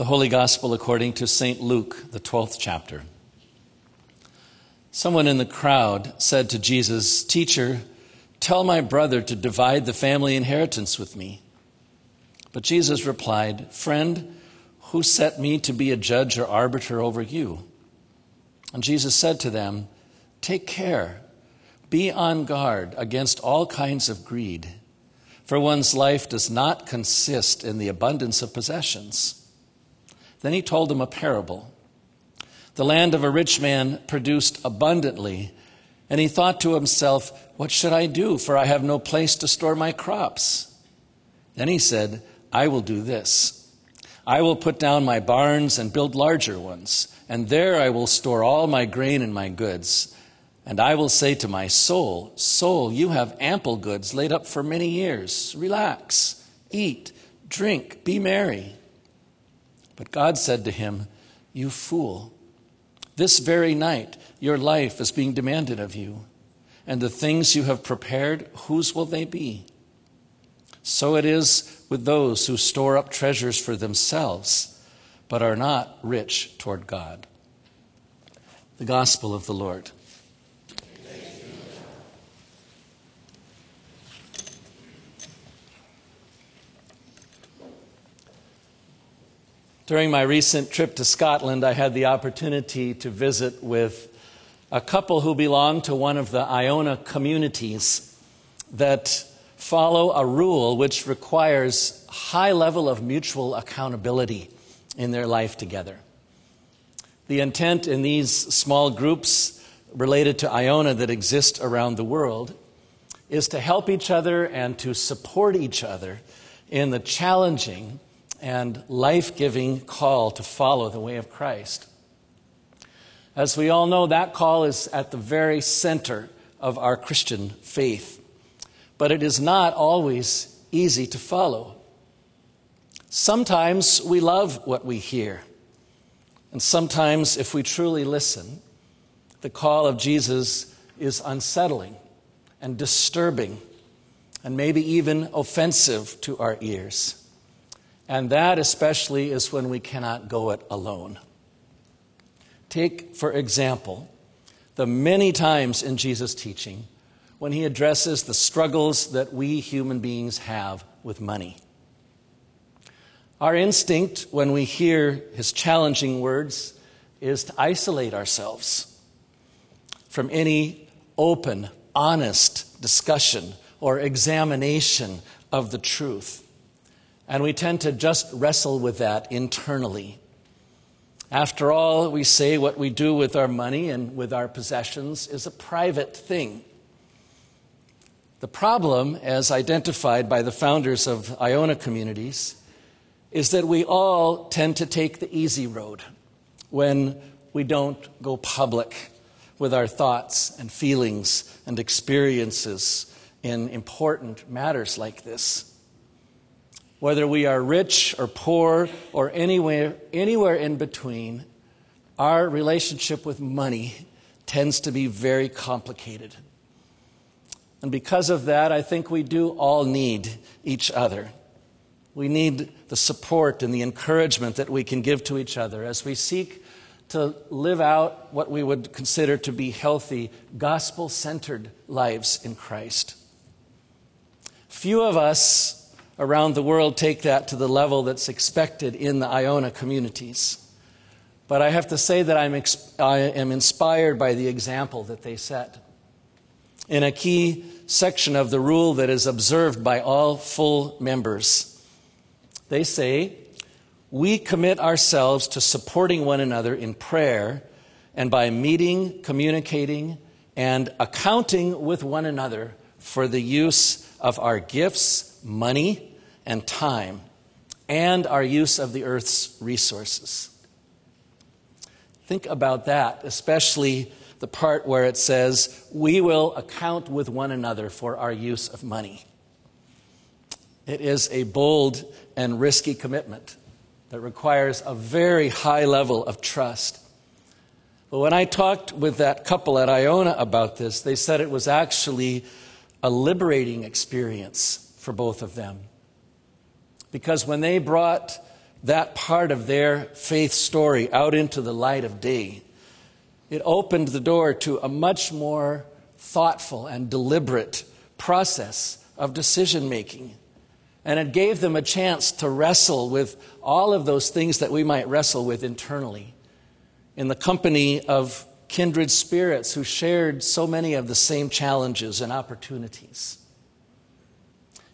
The Holy Gospel according to St. Luke, the 12th chapter. Someone in the crowd said to Jesus, Teacher, tell my brother to divide the family inheritance with me. But Jesus replied, Friend, who set me to be a judge or arbiter over you? And Jesus said to them, Take care, be on guard against all kinds of greed, for one's life does not consist in the abundance of possessions. Then he told them a parable. The land of a rich man produced abundantly, and he thought to himself, What should I do? For I have no place to store my crops. Then he said, I will do this. I will put down my barns and build larger ones, and there I will store all my grain and my goods. And I will say to my soul, Soul, you have ample goods laid up for many years. Relax, eat, drink, be merry. But God said to him, You fool, this very night your life is being demanded of you, and the things you have prepared, whose will they be? So it is with those who store up treasures for themselves, but are not rich toward God. The Gospel of the Lord. During my recent trip to Scotland, I had the opportunity to visit with a couple who belong to one of the Iona communities that follow a rule which requires high level of mutual accountability in their life together. The intent in these small groups related to Iona that exist around the world is to help each other and to support each other in the challenging and life giving call to follow the way of Christ. As we all know, that call is at the very center of our Christian faith, but it is not always easy to follow. Sometimes we love what we hear, and sometimes, if we truly listen, the call of Jesus is unsettling and disturbing and maybe even offensive to our ears. And that especially is when we cannot go it alone. Take, for example, the many times in Jesus' teaching when he addresses the struggles that we human beings have with money. Our instinct when we hear his challenging words is to isolate ourselves from any open, honest discussion or examination of the truth. And we tend to just wrestle with that internally. After all, we say what we do with our money and with our possessions is a private thing. The problem, as identified by the founders of Iona communities, is that we all tend to take the easy road when we don't go public with our thoughts and feelings and experiences in important matters like this whether we are rich or poor or anywhere, anywhere in between, our relationship with money tends to be very complicated. And because of that, I think we do all need each other. We need the support and the encouragement that we can give to each other as we seek to live out what we would consider to be healthy, gospel centered lives in Christ. Few of us around the world take that to the level that's expected in the Iona communities. But I have to say that I'm I am inspired by the example that they set. In a key section of the rule that is observed by all full members, they say, We commit ourselves to supporting one another in prayer and by meeting, communicating, and accounting with one another for the use of our gifts, money, and time, and our use of the earth's resources. Think about that, especially the part where it says, We will account with one another for our use of money. It is a bold and risky commitment that requires a very high level of trust. But when I talked with that couple at Iona about this, they said it was actually a liberating experience for both of them. Because when they brought that part of their faith story out into the light of day, it opened the door to a much more thoughtful and deliberate process of decision making. And it gave them a chance to wrestle with all of those things that we might wrestle with internally in the company of kindred spirits who shared so many of the same challenges and opportunities.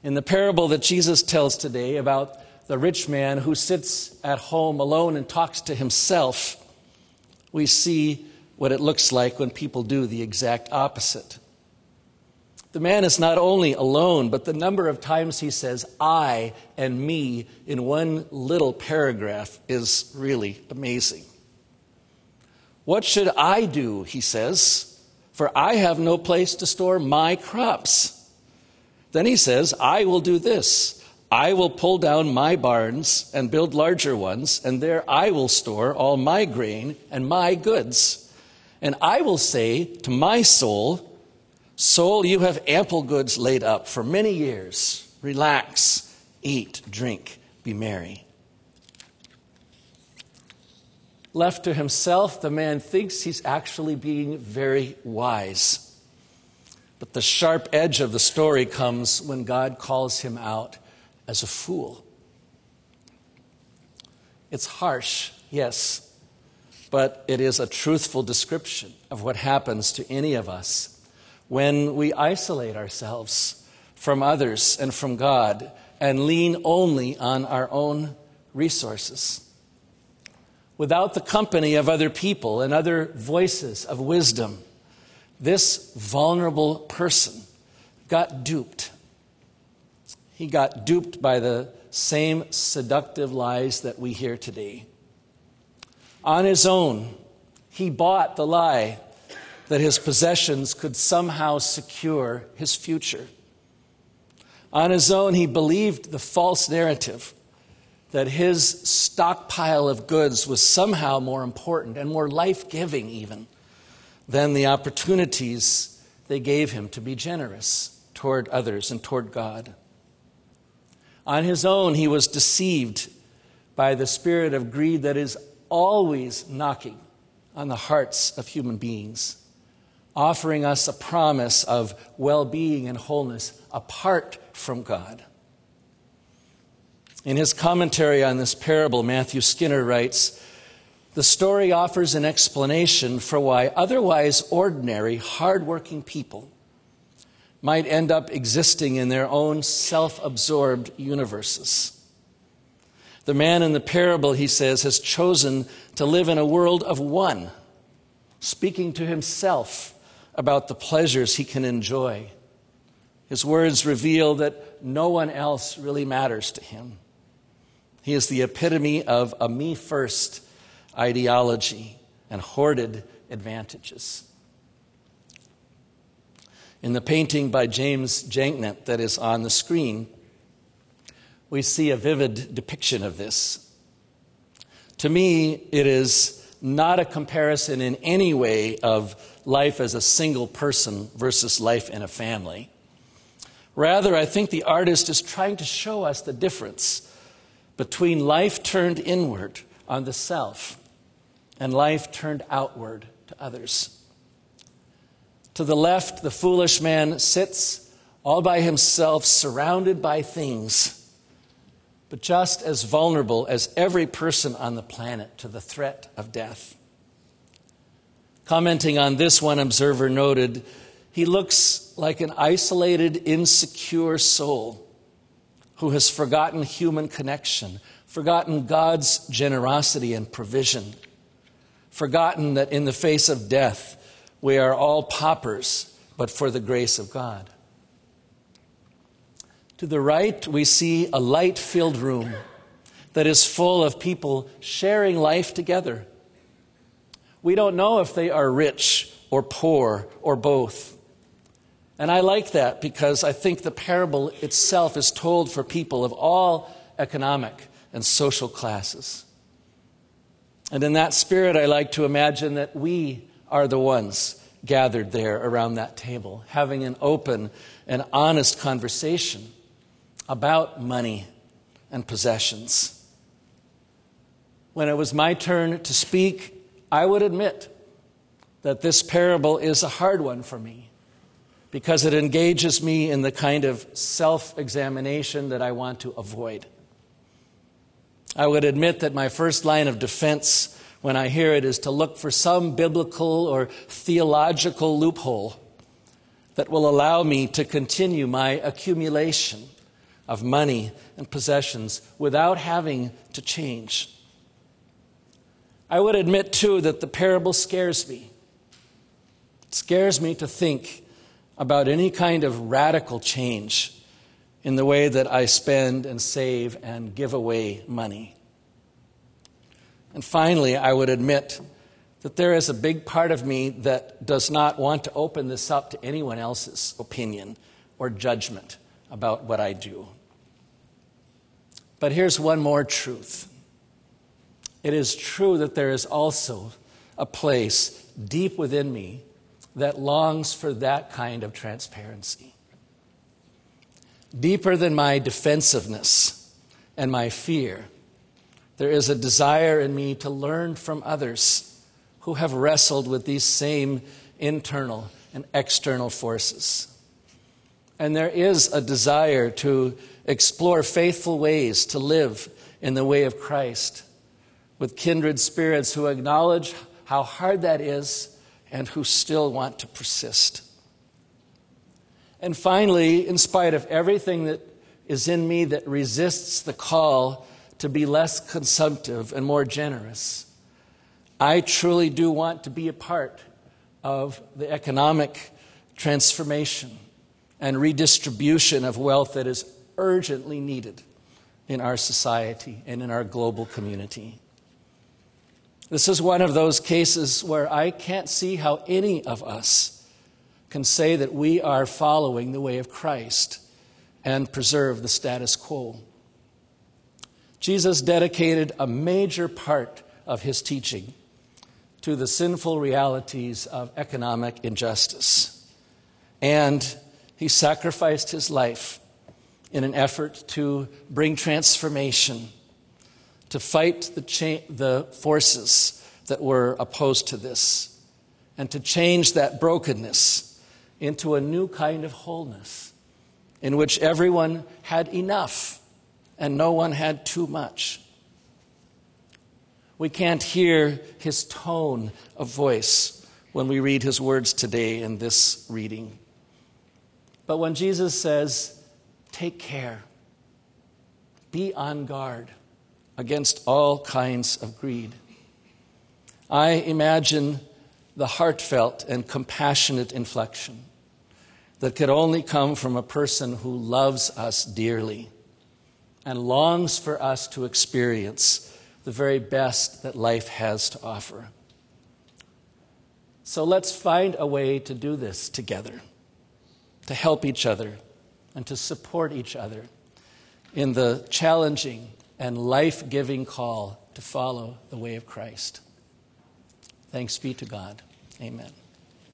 In the parable that Jesus tells today about the rich man who sits at home alone and talks to himself, we see what it looks like when people do the exact opposite. The man is not only alone, but the number of times he says I and me in one little paragraph is really amazing. What should I do? He says, for I have no place to store my crops. Then he says, I will do this. I will pull down my barns and build larger ones, and there I will store all my grain and my goods. And I will say to my soul, Soul, you have ample goods laid up for many years. Relax, eat, drink, be merry. Left to himself, the man thinks he's actually being very wise. But the sharp edge of the story comes when God calls him out as a fool. It's harsh, yes, but it is a truthful description of what happens to any of us when we isolate ourselves from others and from God and lean only on our own resources. Without the company of other people and other voices of wisdom, this vulnerable person got duped. He got duped by the same seductive lies that we hear today. On his own, he bought the lie that his possessions could somehow secure his future. On his own, he believed the false narrative that his stockpile of goods was somehow more important and more life giving, even, than the opportunities they gave him to be generous toward others and toward God. On his own, he was deceived by the spirit of greed that is always knocking on the hearts of human beings offering us a promise of well being and wholeness apart from God. In his commentary on this parable, Matthew Skinner writes The story offers an explanation for why otherwise ordinary, hardworking people might end up existing in their own self absorbed universes. The man in the parable, he says, has chosen to live in a world of one, speaking to himself about the pleasures he can enjoy. His words reveal that no one else really matters to him. He is the epitome of a me first ideology and hoarded advantages. In the painting by James Janknegt that is on the screen, we see a vivid depiction of this. To me, it is not a comparison in any way of life as a single person versus life in a family. Rather, I think the artist is trying to show us the difference between life turned inward on the self and life turned outward to others. To the left, the foolish man sits all by himself, surrounded by things, but just as vulnerable as every person on the planet to the threat of death. Commenting on this, one observer noted, he looks like an isolated, insecure soul who has forgotten human connection, forgotten God's generosity and provision, forgotten that in the face of death, we are all paupers, but for the grace of God. To the right, we see a light filled room that is full of people sharing life together we don't know if they are rich or poor or both. And I like that because I think the parable itself is told for people of all economic and social classes. And in that spirit, I like to imagine that we are the ones gathered there around that table, having an open and honest conversation about money and possessions. when it was my turn to speak, I would admit that this parable is a hard one for me because it engages me in the kind of self examination that I want to avoid. I would admit that my first line of defense when I hear it is to look for some biblical or theological loophole that will allow me to continue my accumulation of money and possessions without having to change. I would admit, too, that the parable scares me. It scares me to think about any kind of radical change in the way that I spend and save and give away money. And finally, I would admit that there is a big part of me that does not want to open this up to anyone else's opinion or judgment about what I do. But here's one more truth it is true that there is also a place deep within me that longs for that kind of transparency deeper than my defensiveness and my fear, there is a desire in me to learn from others who have wrestled with these same internal and external forces. And there is a desire to explore faithful ways to live in the way of Christ with kindred spirits who acknowledge how hard that is and who still want to persist. And finally, in spite of everything that is in me that resists the call to be less consumptive and more generous, I truly do want to be a part of the economic transformation and redistribution of wealth that is urgently needed in our society and in our global community. This is one of those cases where I can't see how any of us can say that we are following the way of Christ and preserve the status quo. Jesus dedicated a major part of his teaching to the sinful realities of economic injustice. And he sacrificed his life in an effort to bring transformation, to fight the, cha- the forces that were opposed to this, and to change that brokenness into a new kind of wholeness in which everyone had enough and no one had too much. We can't hear his tone of voice when we read his words today in this reading. But when Jesus says, Take care, be on guard against all kinds of greed, I imagine the heartfelt and compassionate inflection that could only come from a person who loves us dearly and longs for us to experience the very best that life has to offer. So let's find a way to do this together, to help each other and to support each other in the challenging and life giving call to follow the way of Christ. Thanks be to God. Amen.